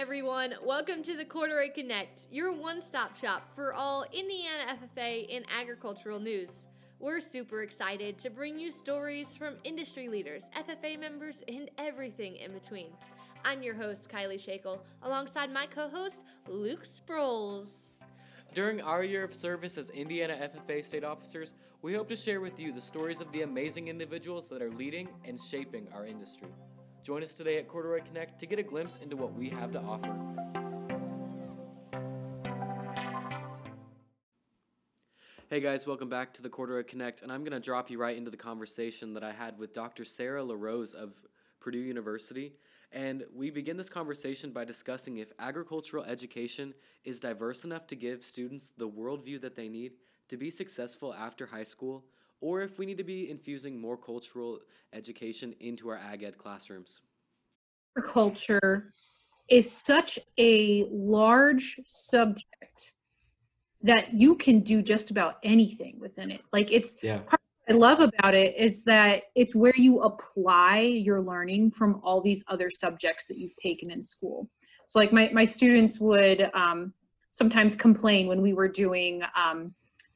everyone. Welcome to the Corduroy Connect, your one stop shop for all Indiana FFA and agricultural news. We're super excited to bring you stories from industry leaders, FFA members, and everything in between. I'm your host, Kylie Shakel, alongside my co host, Luke Sproles. During our year of service as Indiana FFA state officers, we hope to share with you the stories of the amazing individuals that are leading and shaping our industry. Join us today at Corduroy Connect to get a glimpse into what we have to offer. Hey guys, welcome back to the Corduroy Connect, and I'm going to drop you right into the conversation that I had with Dr. Sarah LaRose of Purdue University. And we begin this conversation by discussing if agricultural education is diverse enough to give students the worldview that they need to be successful after high school or if we need to be infusing more cultural education into our ag ed classrooms. Culture is such a large subject that you can do just about anything within it. Like it's yeah. I love about it is that it's where you apply your learning from all these other subjects that you've taken in school. So like my, my students would um, sometimes complain when we were doing um,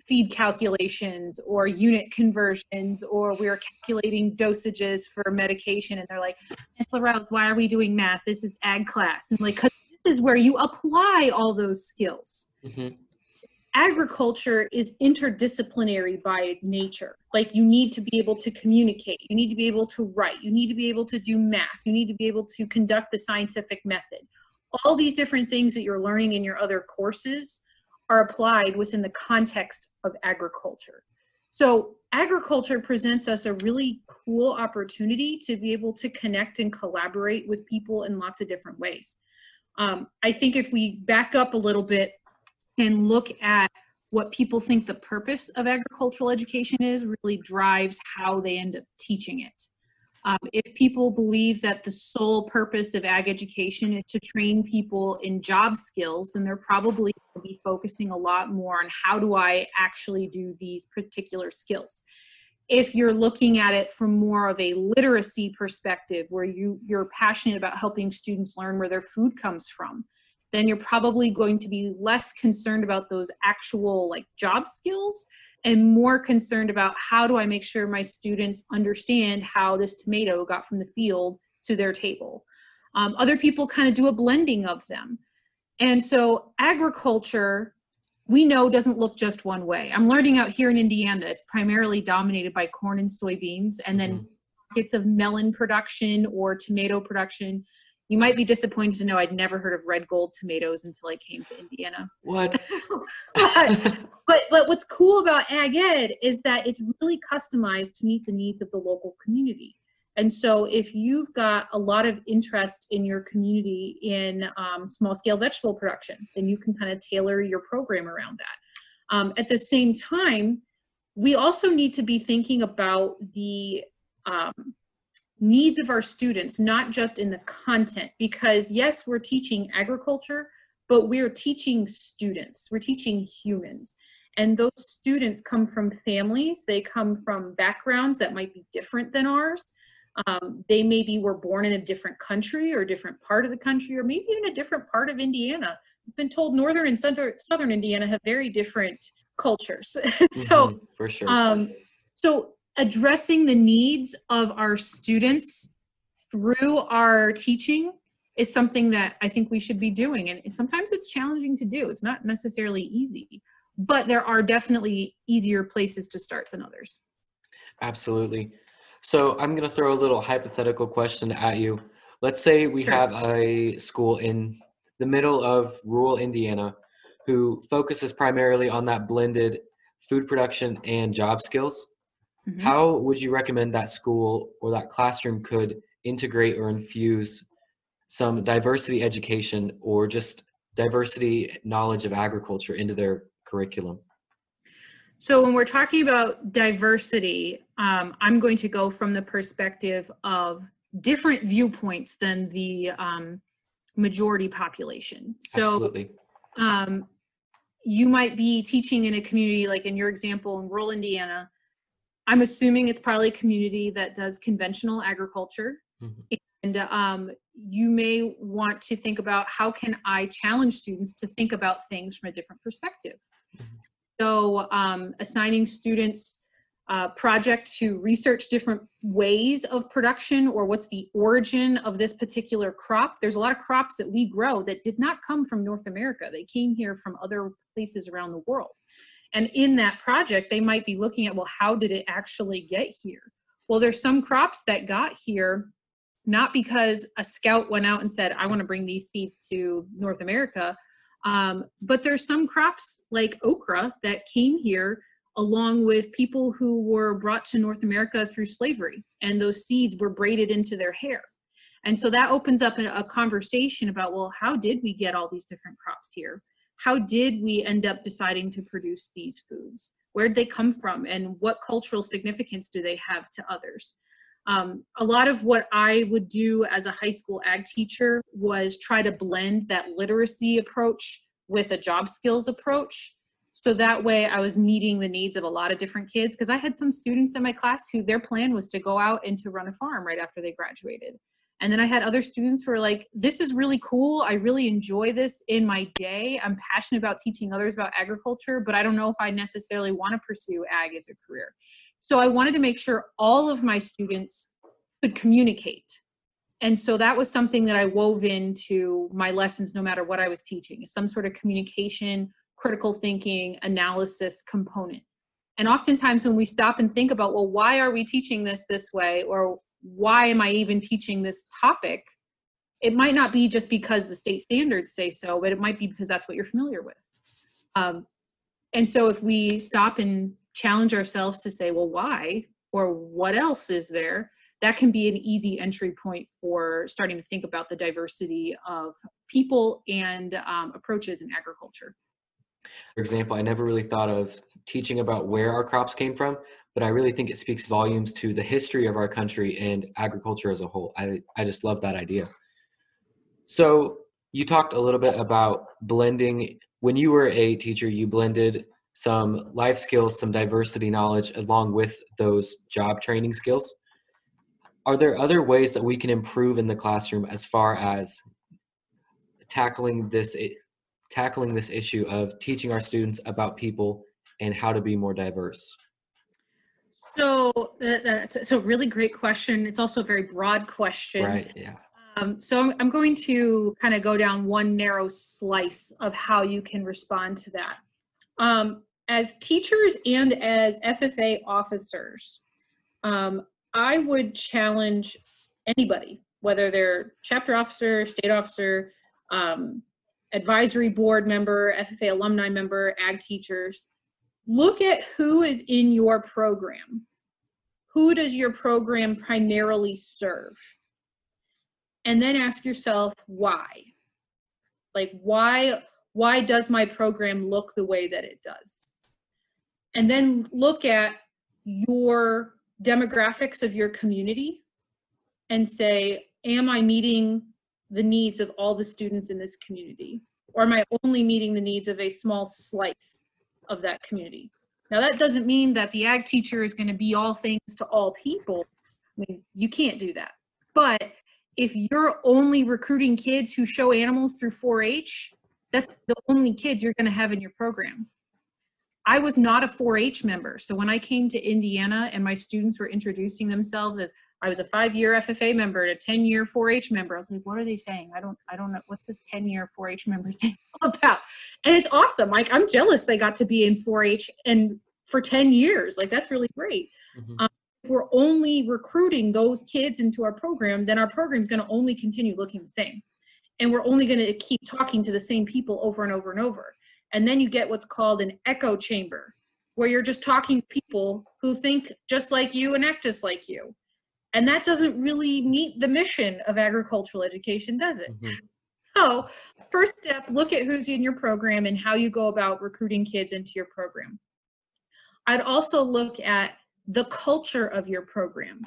feed calculations or unit conversions or we are calculating dosages for medication and they're like miss LaRose, why are we doing math? This is ag class. And like this is where you apply all those skills. Mm-hmm. agriculture is interdisciplinary by nature. Like you need to be able to communicate. You need to be able to write. You need to be able to do math. You need to be able to conduct the scientific method. All these different things that you're learning in your other courses are applied within the context of agriculture. So agriculture presents us a really cool opportunity to be able to connect and collaborate with people in lots of different ways. Um, I think if we back up a little bit and look at what people think the purpose of agricultural education is really drives how they end up teaching it. Um, if people believe that the sole purpose of ag education is to train people in job skills, then they're probably going to be focusing a lot more on how do I actually do these particular skills. If you're looking at it from more of a literacy perspective, where you, you're passionate about helping students learn where their food comes from, then you're probably going to be less concerned about those actual like job skills am more concerned about how do I make sure my students understand how this tomato got from the field to their table. Um, other people kind of do a blending of them. And so agriculture, we know doesn't look just one way. I'm learning out here in Indiana, it's primarily dominated by corn and soybeans and then mm-hmm. pockets of melon production or tomato production you might be disappointed to know I'd never heard of red gold tomatoes until I came to Indiana. What? but, but, but what's cool about Ag Ed is that it's really customized to meet the needs of the local community. And so if you've got a lot of interest in your community in um, small scale vegetable production, then you can kind of tailor your program around that. Um, at the same time, we also need to be thinking about the um, needs of our students, not just in the content, because yes, we're teaching agriculture, but we're teaching students, we're teaching humans. And those students come from families, they come from backgrounds that might be different than ours. Um, they maybe were born in a different country or a different part of the country, or maybe even a different part of Indiana. I've been told northern and southern Indiana have very different cultures. so, mm-hmm, for sure. Um, so addressing the needs of our students through our teaching is something that I think we should be doing. And sometimes it's challenging to do. It's not necessarily easy, but there are definitely easier places to start than others. Absolutely. So I'm going to throw a little hypothetical question at you. Let's say we sure. have a school in the middle of rural Indiana who focuses primarily on that blended food production and job skills. Mm-hmm. How would you recommend that school or that classroom could integrate or infuse some diversity education or just diversity knowledge of agriculture into their curriculum? So, when we're talking about diversity, um, I'm going to go from the perspective of different viewpoints than the um, majority population. So, Absolutely. Um, you might be teaching in a community, like in your example in rural Indiana, I'm assuming it's probably a community that does conventional agriculture. Mm-hmm. And um, you may want to think about how can I challenge students to think about things from a different perspective. Mm-hmm. So um, assigning students uh, project to research different ways of production or what's the origin of this particular crop. There's a lot of crops that we grow that did not come from North America. They came here from other places around the world. And in that project, they might be looking at, well, how did it actually get here? Well, there's some crops that got here not because a scout went out and said, I want to bring these seeds to North America, um, but there's some crops like okra that came here along with people who were brought to North America through slavery, and those seeds were braided into their hair. And so that opens up a, a conversation about, well, how did we get all these different crops here? How did we end up deciding to produce these foods? Where did they come from? And what cultural significance do they have to others? Um, a lot of what I would do as a high school ag teacher was try to blend that literacy approach with a job skills approach. So that way I was meeting the needs of a lot of different kids because I had some students in my class who their plan was to go out and to run a farm right after they graduated. And then I had other students who were like, this is really cool. I really enjoy this in my day. I'm passionate about teaching others about agriculture, but I don't know if I necessarily want to pursue ag as a career. So I wanted to make sure all of my students could communicate. And so that was something that I wove into my lessons no matter what I was teaching, some sort of communication, critical thinking, analysis component. And oftentimes when we stop and think about, well, why are we teaching this this way? Or why am I even teaching this topic? It might not be just because the state standards say so, but it might be because that's what you're familiar with. Um, and so if we stop and challenge ourselves to say, well, why or what else is there? That can be an easy entry point for starting to think about the diversity of people and um, approaches in agriculture. For example, I never really thought of teaching about where our crops came from, but I really think it speaks volumes to the history of our country and agriculture as a whole. I, I just love that idea. So, you talked a little bit about blending. When you were a teacher, you blended some life skills, some diversity knowledge, along with those job training skills. Are there other ways that we can improve in the classroom as far as tackling this eh, tackling this issue of teaching our students about people and how to be more diverse? So that's it's a really great question. It's also a very broad question. Right. Yeah. Um, so I'm, I'm going to kind of go down one narrow slice of how you can respond to that. Um, as teachers and as FFA officers, um, I would challenge anybody, whether they're chapter officer, state officer, um, advisory board member, FFA alumni member, ag teachers, look at who is in your program. Who does your program primarily serve? And then ask yourself why. Like why why does my program look the way that it does? And then look at your demographics of your community and say, am I meeting the needs of all the students in this community? Or am I only meeting the needs of a small slice of that community? Now, that doesn't mean that the ag teacher is going to be all things to all people. I mean, you can't do that. But if you're only recruiting kids who show animals through 4 H, that's the only kids you're going to have in your program. I was not a 4 H member. So when I came to Indiana and my students were introducing themselves as I was a five year FFA member and a 10 year 4 H member, I was like, what are they saying? I don't, I don't know. What's this 10 year 4 H member thing about? And it's awesome. Like, I'm jealous they got to be in 4 H and for 10 years. Like, that's really great. Mm-hmm. Um, if we're only recruiting those kids into our program, then our program is going to only continue looking the same and we're only going to keep talking to the same people over and over and over and then you get what's called an echo chamber where you're just talking to people who think just like you and act just like you and that doesn't really meet the mission of agricultural education does it mm-hmm. so first step look at who's in your program and how you go about recruiting kids into your program i'd also look at the culture of your program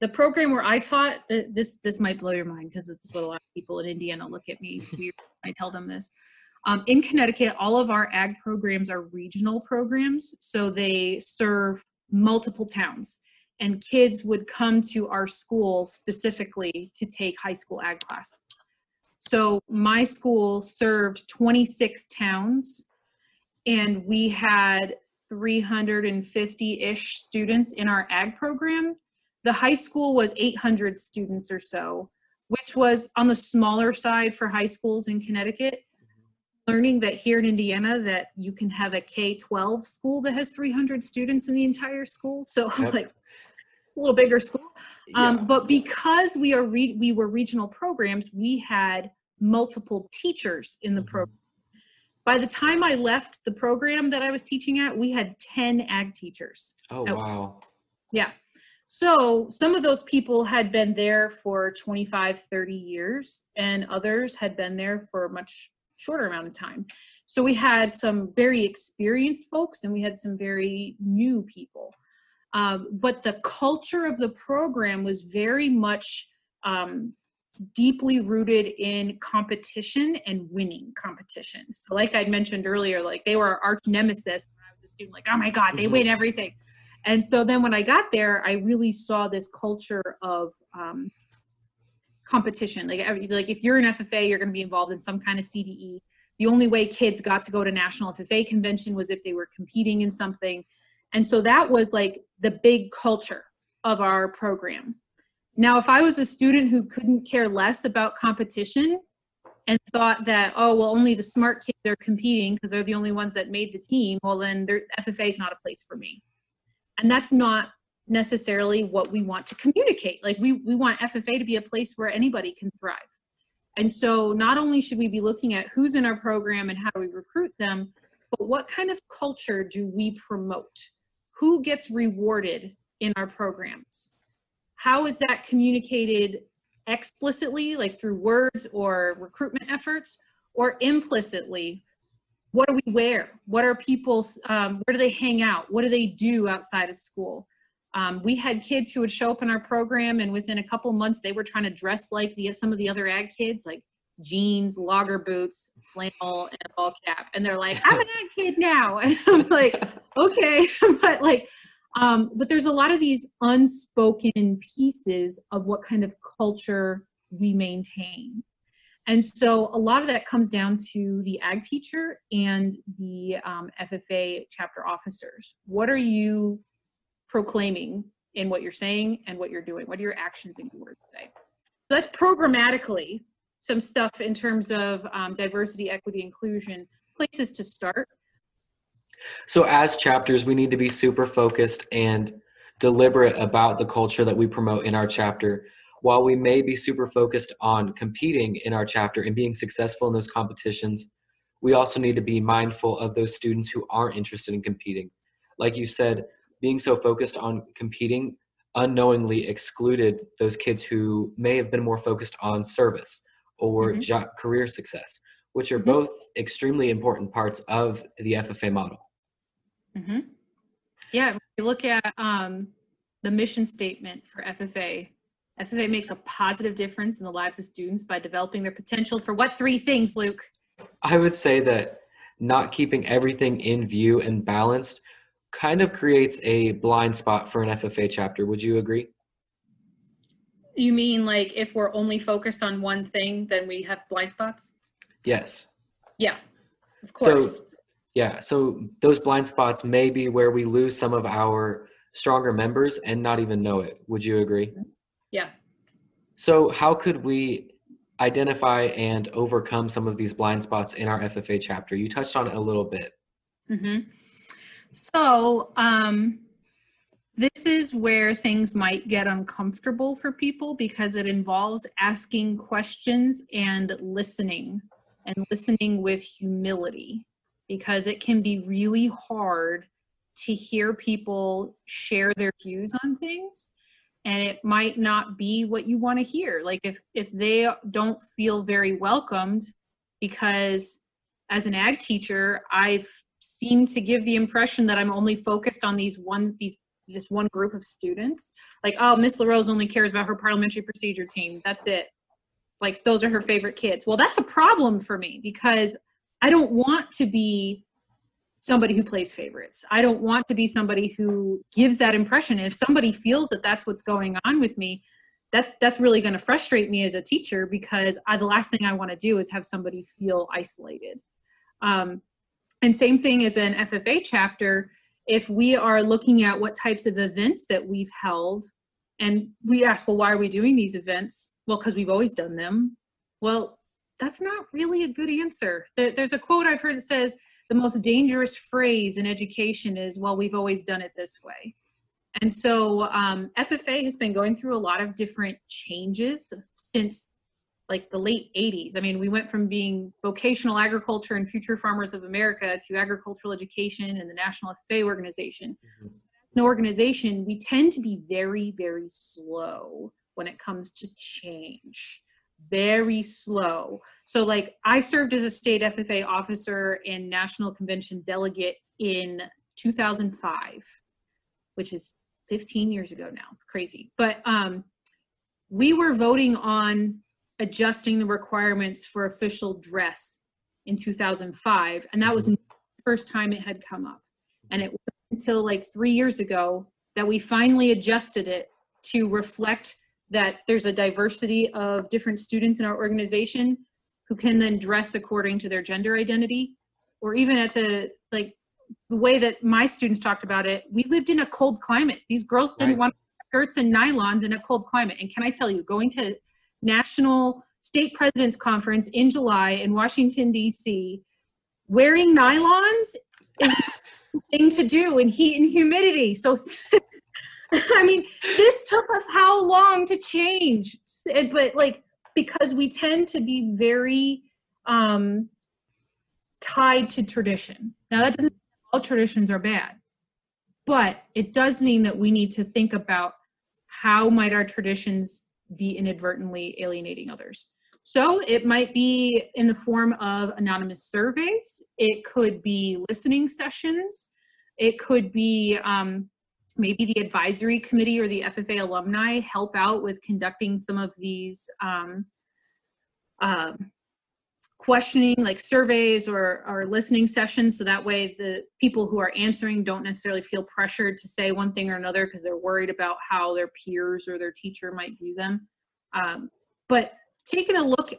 the program where I taught this this might blow your mind because it's what a lot of people in Indiana look at me weird I tell them this. Um, in Connecticut, all of our ag programs are regional programs, so they serve multiple towns. And kids would come to our school specifically to take high school ag classes. So my school served 26 towns and we had 350-ish students in our ag program. The high school was 800 students or so, which was on the smaller side for high schools in Connecticut. Learning that here in Indiana that you can have a K-12 school that has 300 students in the entire school. So Yep. like it's a little bigger school. Um, But because we are re- we were regional programs, we had multiple teachers in the Mhm. program. By the time I left the program that I was teaching at, we had 10 ag teachers. Oh Oh. wow. Yeah. So some of those people had been there for 25, 30 years, and others had been there for much shorter amount of time. So we had some very experienced folks and we had some very new people. Um, but the culture of the program was very much um, deeply rooted in competition and winning competitions. So, like I'd mentioned earlier, like they were our arch nemesis when I was a student, like, oh my God, they Mhm. win everything. And so then when I got there, I really saw this culture of um, competition. Like, like if you're an FFA, you're going to be involved in some kind of CDE. The only way kids got to go to National FFA convention was if they were competing in something. And so that was like the big culture of our program. Now, if I was a student who couldn't care less about competition and thought that, oh, well, only the smart kids are competing because they're the only ones that made the team, well, then their FFA is not a place for me. And that's not necessarily what we want to communicate. Like we, we want FFA to be a place where anybody can thrive. And so not only should we be looking at who's in our program and how do we recruit them, but what kind of culture do we promote? Who gets rewarded in our programs? How is that communicated explicitly, like through words or recruitment efforts, or implicitly? What do we wear? What are people's, um, where do they hang out? What do they do outside of school? Um, we had kids who would show up in our program, and within a couple months, they were trying to dress like the some of the other ag kids, like jeans, logger boots, flannel, and a ball cap. And they're like, "I'm an ag kid now," and I'm like, "Okay," but like, um, but there's a lot of these unspoken pieces of what kind of culture we maintain. And so a lot of that comes down to the ag teacher and the um, FFA chapter officers. What are you proclaiming in what you're saying and what you're doing? What do your actions and your words say? So that's programmatically some stuff in terms of um, diversity, equity, inclusion, places to start. So as chapters, we need to be super focused and deliberate about the culture that we promote in our chapter. While we may be super focused on competing in our chapter and being successful in those competitions, we also need to be mindful of those students who aren't interested in competing. Like you said, being so focused on competing unknowingly excluded those kids who may have been more focused on service or Mhm. job career success, which are Mhm. both extremely important parts of the FFA model. Mm-hmm. Yeah, if you look at um, the mission statement for FFA. FFA makes a positive difference in the lives of students by developing their potential for what three things, Luke? I would say that not keeping everything in view and balanced kind of creates a blind spot for an FFA chapter. Would you agree? You mean like if we're only focused on one thing, then we have blind spots? Yes. Yeah, of So- course. Yeah. So those blind spots may be where we lose some of our stronger members and not even know it. Would you agree? yeah. So, how could we identify and overcome some of these blind spots in our FFA chapter? You touched on it a little bit. hmm So, um, this is where things might get uncomfortable for people because it involves asking questions and listening, and listening with humility, because it can be really hard to hear people share their views on things and it might not be what you want to hear. Like if if they don't feel very welcomed because as an ag teacher i've seemed to give the impression that i'm only focused on these one these this one group of students like oh miss larose only cares about her parliamentary procedure team that's it like those are her favorite kids well that's a problem for me because i don't want to be somebody who plays favorites. I don't want to be somebody who gives that impression. And if somebody feels that that's what's going on with me, that's that's really going to frustrate me as a teacher because I, the last thing I want to do is have somebody feel isolated. Um, and same thing as an FFA chapter. If we are looking at what types of events that we've held, and we ask, well, why are we doing these events? Well, because we've always done them. Well, that's not really a good answer. There's a quote I've heard that says, the most dangerous phrase in education is, well, we've always done it this way. And so um, FFA has been going through a lot of different changes since like the late 80s. I mean, we went from being vocational agriculture and future farmers of America to agricultural education and the National FFA organization. Mm-hmm. An organization, we tend to be very, very slow when it comes to change very slow. So, like, I served as a state FFA officer and national convention delegate in 2005, which is 15 years ago now. It's crazy. But um, we were voting on adjusting the requirements for official dress in 2005, and that was mm-hmm. the first time it had come up. And it wasn't until like three years ago that we finally adjusted it to reflect that there's a diversity of different students in our organization who can then dress according to their gender identity or even at the like the way that my students talked about it we lived in a cold climate these girls didn't right. want skirts and nylons in a cold climate and can i tell you going to national state president's conference in july in washington d.c wearing nylons is a thing to do in heat and humidity so I mean, this took us how long to change? But like, because we tend to be very um, tied to tradition. Now, that doesn't mean all traditions are bad, but it does mean that we need to think about how might our traditions be inadvertently alienating others. So it might be in the form of anonymous surveys. It could be listening sessions. It could be um, maybe the advisory committee or the FFA alumni help out with conducting some of these um, um, questioning like surveys or, or listening sessions so that way the people who are answering don't necessarily feel pressured to say one thing or another because they're worried about how their peers or their teacher might view them um, but taking a look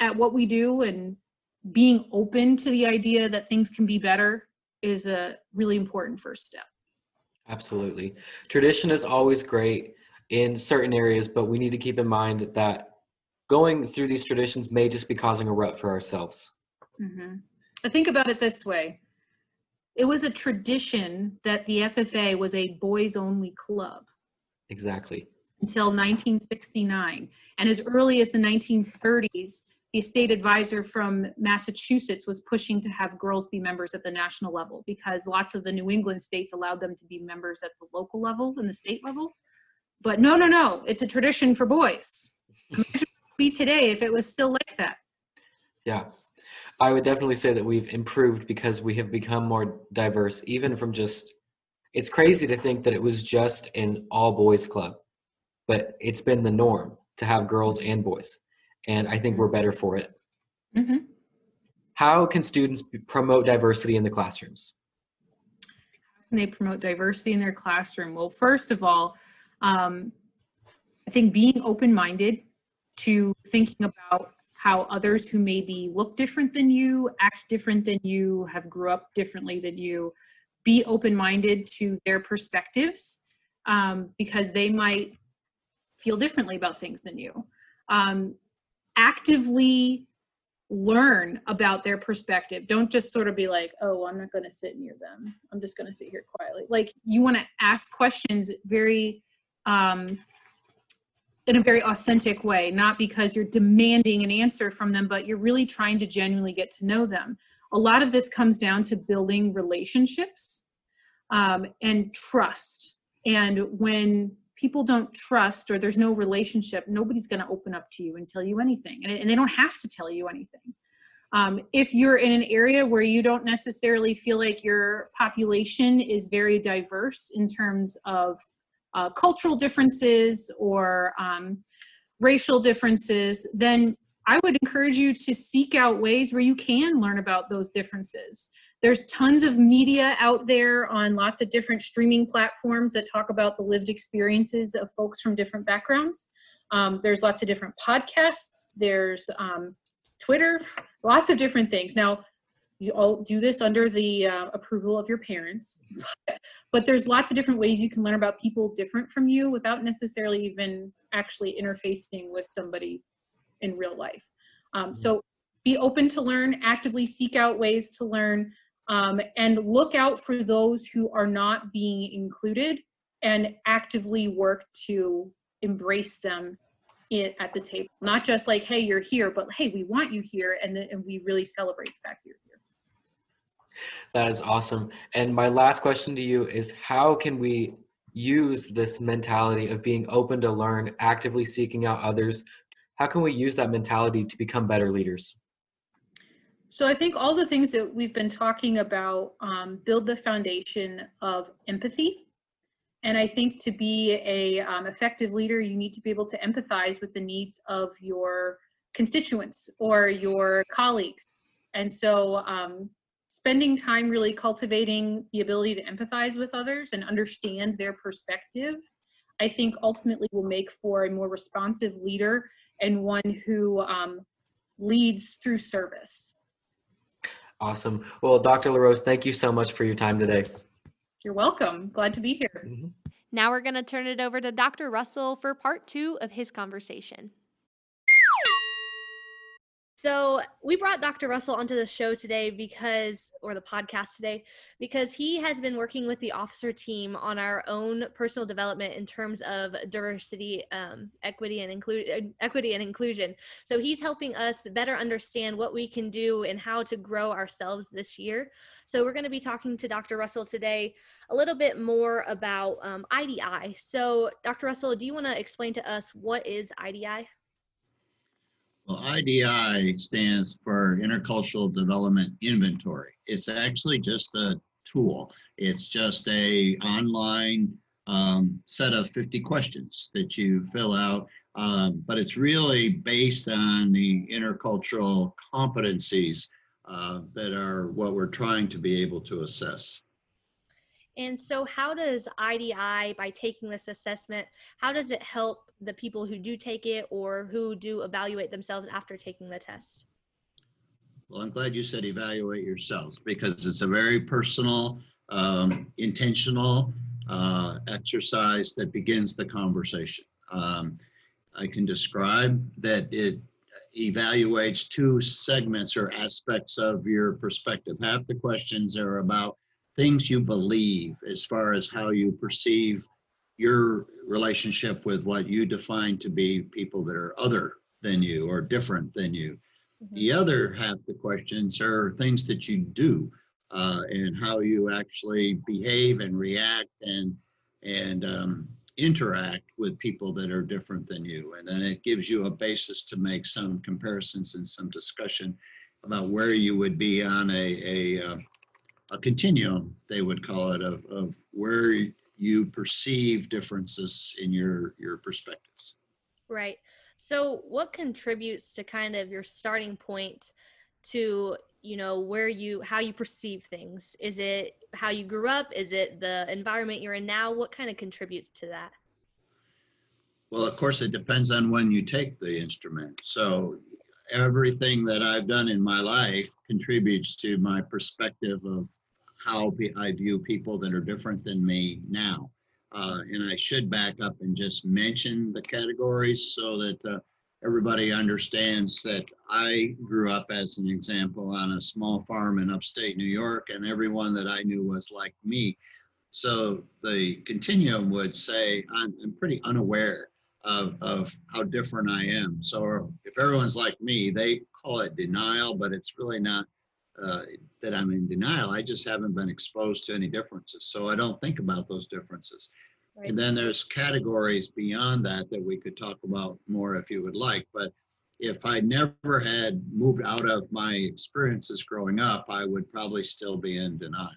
at what we do and being open to the idea that things can be better is a really important first step Absolutely. Tradition is always great in certain areas, but we need to keep in mind that going through these traditions may just be causing a rut for ourselves. Mm-hmm. I think about it this way it was a tradition that the FFA was a boys only club. Exactly. Until 1969. And as early as the 1930s, the state advisor from Massachusetts was pushing to have girls be members at the national level because lots of the New England states allowed them to be members at the local level and the state level. But no, no, no, it's a tradition for boys. Imagine be today if it was still like that. Yeah. I would definitely say that we've improved because we have become more diverse, even from just, it's crazy to think that it was just an all boys club, but it's been the norm to have girls and boys and I think we're better for it. Mm-hmm. How can students promote diversity in the classrooms? How can they promote diversity in their classroom? Well, first of all, um, I think being open minded to thinking about how others who maybe look different than you, act different than you, have grew up differently than you, be open minded to their perspectives um, because they might feel differently about things than you. Um, actively learn about their perspective. Don't just sort of be like, oh, I'm not going to sit near them. I'm just going to sit here quietly. Like you want to ask questions very, um, in a very authentic way, not because you're demanding an answer from them, but you're really trying to genuinely get to know them. A lot of this comes down to building relationships um, and trust. And when people don't trust or there's no relationship, nobody's going to open up to you and tell you anything. And, and they don't have to tell you anything. Um, if you're in an area where you don't necessarily feel like your population is very diverse in terms of uh, cultural differences or um, racial differences, then I would encourage you to seek out ways where you can learn about those differences. there's tons of media out there on lots of different streaming platforms that talk about the lived experiences of folks from different backgrounds. Um, there's lots of different podcasts. There's um, Twitter, lots of different things. Now, you all do this under the uh, approval of your parents, but there's lots of different ways you can learn about people different from you without necessarily even actually interfacing with somebody in real life. Um, so be open to learn, actively seek out ways to learn, um, and look out for those who are not being included and actively work to embrace them in, at the table. Not just like, hey, you're here, but hey, we want you here, and, the, and we really celebrate the fact you're here. That is awesome. And my last question to you is how can we use this mentality of being open to learn, actively seeking out others? How can we use that mentality to become better leaders? So I think all the things that we've been talking about um, build the foundation of empathy. And I think to be a um, effective leader, you need to be able to empathize with the needs of your constituents or your colleagues. And so um, spending time really cultivating the ability to empathize with others and understand their perspective, I think ultimately will make for a more responsive leader and one who um, leads through service. Awesome. Well, Dr. LaRose, thank you so much for your time today. You're welcome. Glad to be here. Mm-hmm. Now we're going to turn it over to Dr. Russell for part two of his conversation. So we brought Dr. Russell onto the show today because, or the podcast today, because he has been working with the officer team on our own personal development in terms of diversity, um, equity, and include uh, equity and inclusion. So he's helping us better understand what we can do and how to grow ourselves this year. So we're going to be talking to Dr. Russell today a little bit more about um, IDI. So Dr. Russell, do you want to explain to us what is IDI? Well, IDI stands for Intercultural Development Inventory. It's actually just a tool. It's just a online um, set of 50 questions that you fill out, um, but it's really based on the intercultural competencies uh, that are what we're trying to be able to assess. And so, how does IDI, by taking this assessment, how does it help the people who do take it or who do evaluate themselves after taking the test? Well, I'm glad you said evaluate yourselves because it's a very personal, um, intentional uh, exercise that begins the conversation. Um, I can describe that it evaluates two segments or aspects of your perspective. Half the questions are about things you believe as far as how you perceive your relationship with what you define to be people that are other than you or different than you. Mm-hmm. The other half the questions are things that you do uh, and how you actually behave and react and and um, interact with people that are different than you. And then it gives you a basis to make some comparisons and some discussion about where you would be on a, a, uh, a continuum, they would call it, of, of where you perceive differences in your, your perspectives. Right. So what contributes to kind of your starting point to you know where you how you perceive things? Is it how you grew up? Is it the environment you're in now? What kind of contributes to that? Well of course it depends on when you take the instrument. So everything that i've done in my life contributes to my perspective of how I view people that are different than me now. Uh, and I should back up and just mention the categories so that uh, everybody understands that I grew up as an example on a small farm in upstate New York, and everyone that I knew was like me. So the continuum would say I'm, I'm pretty unaware of, of how different I am. So if everyone's like me, they call it denial, but it's really not uh, that I'm in denial. I just haven't been exposed to any differences. So I don't think about those differences. Right. And then there's categories beyond that that we could talk about more if you would like. But if I never had moved out of my experiences growing up, I would probably still be in denial.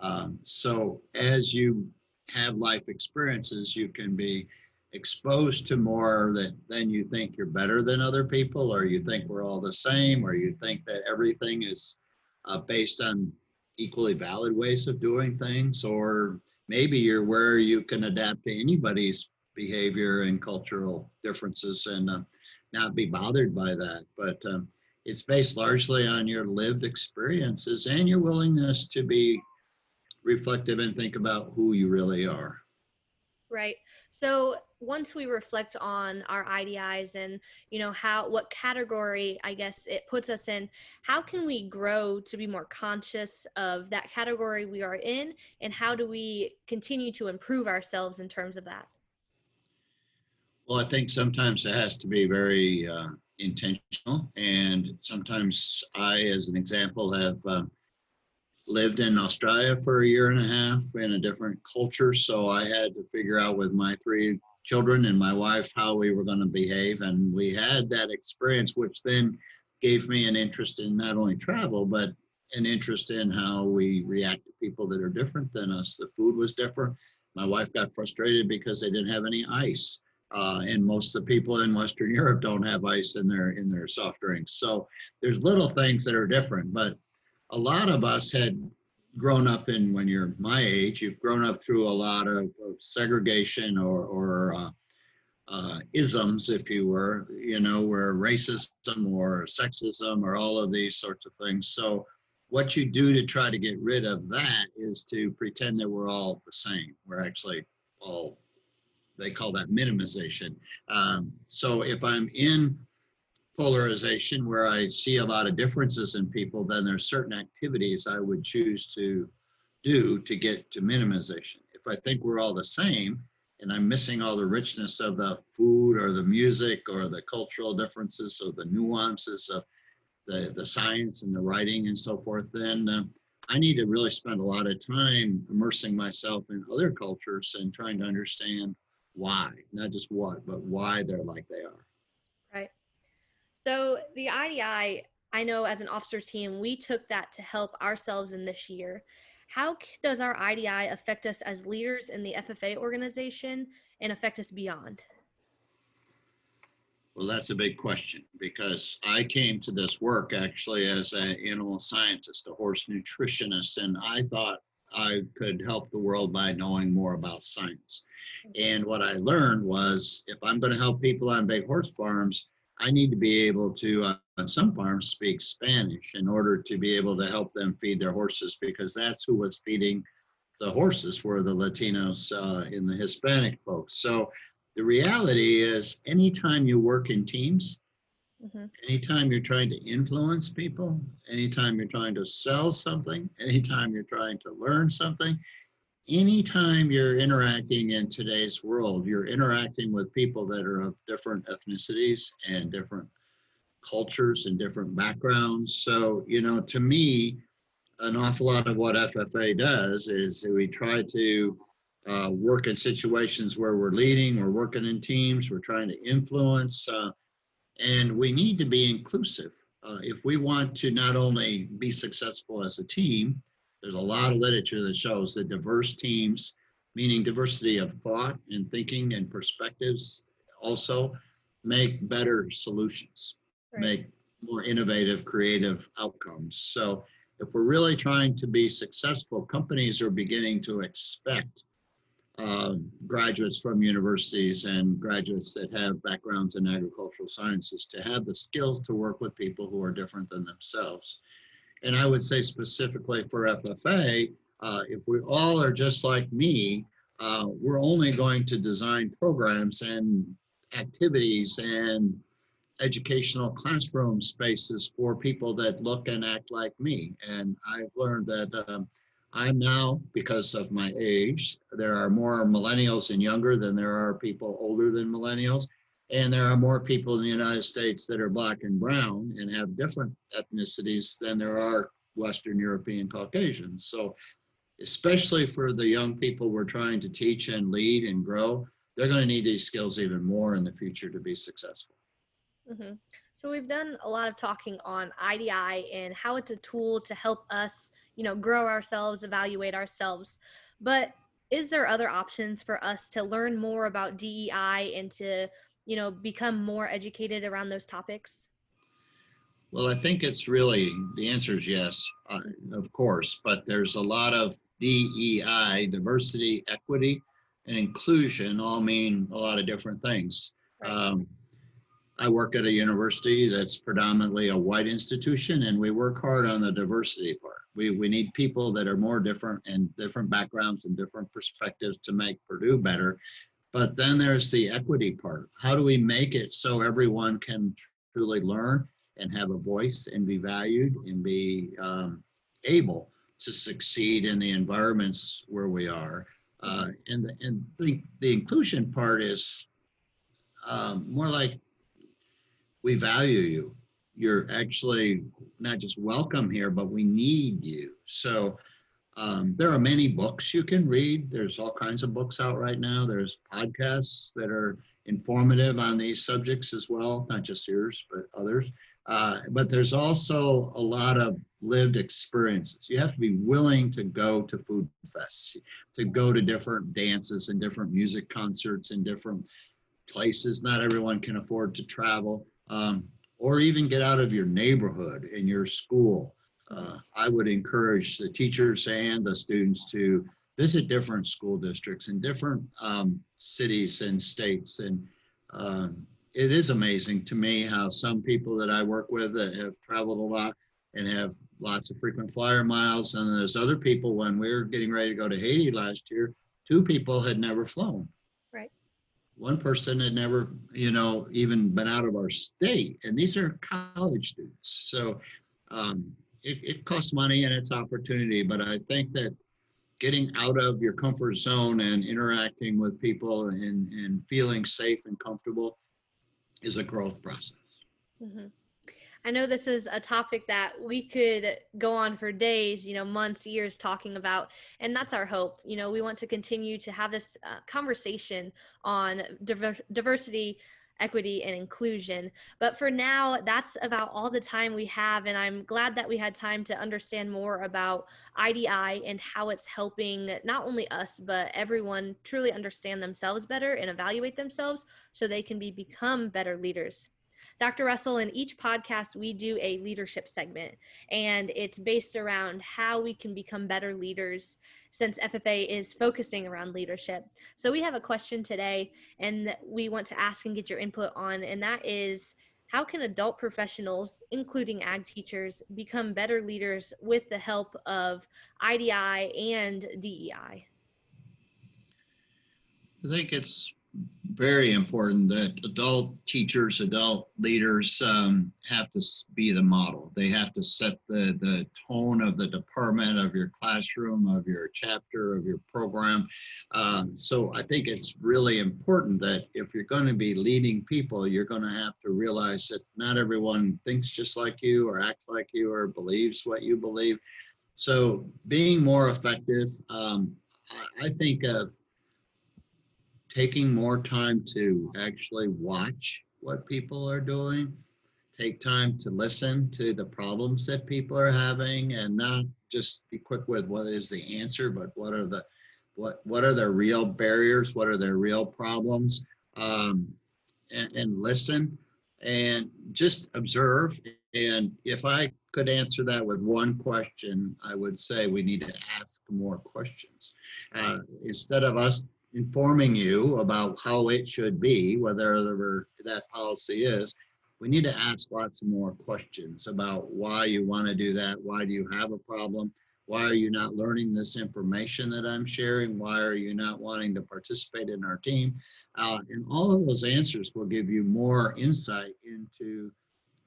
Um, so as you have life experiences, you can be exposed to more that then you think you're better than other people, or you think we're all the same, or you think that everything is uh, based on equally valid ways of doing things, or maybe you're where you can adapt to anybody's behavior and cultural differences and uh, not be bothered by that. But um, it's based largely on your lived experiences and your willingness to be reflective and think about who you really are. Right. So once we reflect on our IDIs and you know how what category I guess it puts us in, how can we grow to be more conscious of that category we are in, and how do we continue to improve ourselves in terms of that? Well, I think sometimes it has to be very uh, intentional, and sometimes I, as an example, have. Uh, lived in Australia for a year and a half in a different culture. So I had to figure out with my three children and my wife how we were going to behave. And we had that experience, which then gave me an interest in not only travel, but an interest in how we react to people that are different than us. The food was different. My wife got frustrated because they didn't have any ice. Uh, and most of the people in Western Europe don't have ice in their in their soft drinks. So there's little things that are different, but a lot of us had grown up in when you're my age you've grown up through a lot of, of segregation or, or uh, uh, isms if you were you know where racism or sexism or all of these sorts of things. So what you do to try to get rid of that is to pretend that we're all the same. We're actually all they call that minimization. Um, so if i'm in polarization where I see a lot of differences in people, then there's certain activities I would choose to do to get to minimization. If I think we're all the same and I'm missing all the richness of the food or the music or the cultural differences or the nuances of the, the science and the writing and so forth, then uh, I need to really spend a lot of time immersing myself in other cultures and trying to understand why, not just what, but why they're like they are. So the IDI, I know as an officer team, we took that to help ourselves in this year. How does our IDI affect us as leaders in the FFA organization and affect us beyond? Well, that's a big question because I came to this work actually as an animal scientist, a horse nutritionist, and I thought I could help the world by knowing more about science. Mm-hmm. And what I learned was if I'm going to help people on big horse farms, I need to be able to, uh, on some farms, speak Spanish in order to be able to help them feed their horses because that's who was feeding the horses were the Latinos uh, in the Hispanic folks. So the reality is, anytime you work in teams, mm-hmm. anytime you're trying to influence people, anytime you're trying to sell something, anytime you're trying to learn something, anytime you're interacting in today's world, you're interacting with people that are of different ethnicities and different cultures and different backgrounds. So, you know, to me, an awful lot of what FFA does is we try to uh, work in situations where we're leading, we're working in teams, we're trying to influence, uh, and we need to be inclusive. Uh, if we want to not only be successful as a team, there's a lot of literature that shows that diverse teams, meaning diversity of thought and thinking and perspectives, also make better solutions, right. make more innovative, creative outcomes. So if we're really trying to be successful, companies are beginning to expect uh, graduates from universities and graduates that have backgrounds in agricultural sciences to have the skills to work with people who are different than themselves. And I would say specifically for FFA, uh, if we all are just like me, uh, we're only going to design programs and activities and educational classroom spaces for people that look and act like me. And I've learned that um, I'm now, because of my age, there are more millennials and younger than there are people older than millennials. And there are more people in the United States that are black and brown and have different ethnicities than there are Western European Caucasians. So, especially for the young people we're trying to teach and lead and grow, they're going to need these skills even more in the future to be successful. Mm-hmm. So we've done a lot of talking on IDI and how it's a tool to help us, you know, grow ourselves, evaluate ourselves. But is there other options for us to learn more about DEI and to you know become more educated around those topics Well, I think it's really, the answer is yes, uh, of course, but there's a lot of DEI, diversity, equity, and inclusion all mean a lot of different things. Right. Um, I work at a university that's predominantly a white institution and we work hard on the diversity part. We, we need people that are more different and different backgrounds and different perspectives to make Purdue better. But then there's the equity part. How do we make it so everyone can truly learn and have a voice and be valued and be um, able to succeed in the environments where we are? Uh, and the, and the, the inclusion part is um, more like we value you. You're actually not just welcome here, but we need you. So um, there are many books you can read. There's all kinds of books out right now. There's podcasts that are informative on these subjects as well, not just yours, but others. Uh, but there's also a lot of lived experiences. You have to be willing to go to food fests, to go to different dances and different music concerts and different places. Not everyone can afford to travel, um, or even get out of your neighborhood and your school. Uh, I would encourage the teachers and the students to visit different school districts in different um, cities and states and um, it is amazing to me how some people that I work with that have traveled a lot and have lots of frequent flyer miles. And there's other people, when we were getting ready to go to Haiti last year, two people had never flown. Right. One person had never, you know, even been out of our state. And these are college students. So um, it, it costs money and it's opportunity. But I think that getting out of your comfort zone and interacting with people and, and feeling safe and comfortable is a growth process. hmm I know this is a topic that we could go on for days, you know, months, years talking about, and that's our hope. You know, we want to continue to have this uh, conversation on diver- diversity, equity, and inclusion. But for now, that's about all the time we have, and I'm glad that we had time to understand more about IDI and how it's helping not only us, but everyone truly understand themselves better and evaluate themselves so they can be become better leaders. Dr. Russell, in each podcast, we do a leadership segment, and it's based around how we can become better leaders since FFA is focusing around leadership. So, we have a question today, and we want to ask and get your input on, and that is how can adult professionals, including ag teachers, become better leaders with the help of IDI and DEI? I think it's very important that adult teachers, adult leaders um, have to be the model. They have to set the, the tone of the department, of your classroom, of your chapter, of your program. Um, so I think it's really important that if you're going to be leading people, you're going to have to realize that not everyone thinks just like you or acts like you or believes what you believe. So being more effective, um, I, I think of taking more time to actually watch what people are doing, take time to listen to the problems that people are having and not just be quick with what is the answer, but what are the what what are their real barriers, what are their real problems, um, and, and listen and just observe. And if I could answer that with one question, I would say we need to ask more questions. Uh, instead of us informing you about how it should be, whatever that policy is, we need to ask lots more questions about why you want to do that. Why do you have a problem? Why are you not learning this information that I'm sharing? Why are you not wanting to participate in our team? Uh, and all of those answers will give you more insight into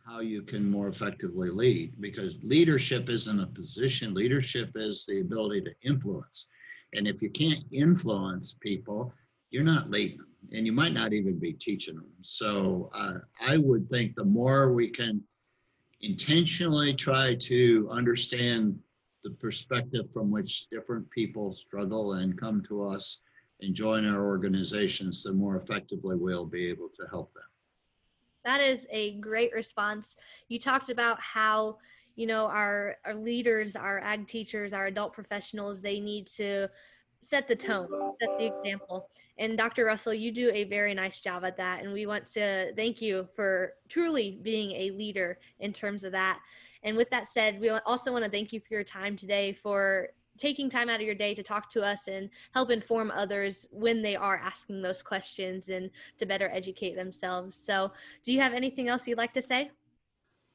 how you can more effectively lead because leadership isn't a position, leadership is the ability to influence. And if you can't influence people, you're not leading them and you might not even be teaching them. So uh, I would think the more we can intentionally try to understand the perspective from which different people struggle and come to us and join our organizations, the more effectively we'll be able to help them. That is a great response. You talked about how, you know, our, our leaders, our ag teachers, our adult professionals, they need to set the tone, set the example. And Dr. Russell, you do a very nice job at that. And we want to thank you for truly being a leader in terms of that. And with that said, we also want to thank you for your time today for taking time out of your day to talk to us and help inform others when they are asking those questions and to better educate themselves. So, do you have anything else you'd like to say?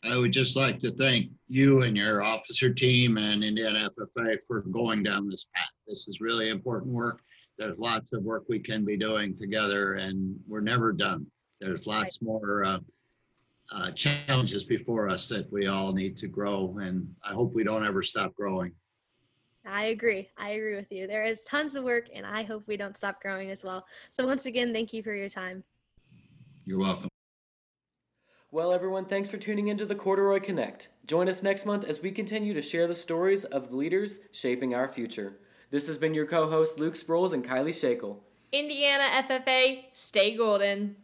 I would just like to thank you and your officer team and Indiana FFA for going down this path. This is really important work. There's lots of work we can be doing together, and we're never done. There's lots more uh, uh, challenges before us that we all need to grow, and I hope we don't ever stop growing. I agree. I agree with you. There is tons of work, and I hope we don't stop growing as well. So, once again, thank you for your time. You're welcome. Well, everyone, thanks for tuning into the Corduroy Connect. Join us next month as we continue to share the stories of the leaders shaping our future. This has been your co hosts, Luke Sproles and Kylie Shakel. Indiana FFA, stay golden.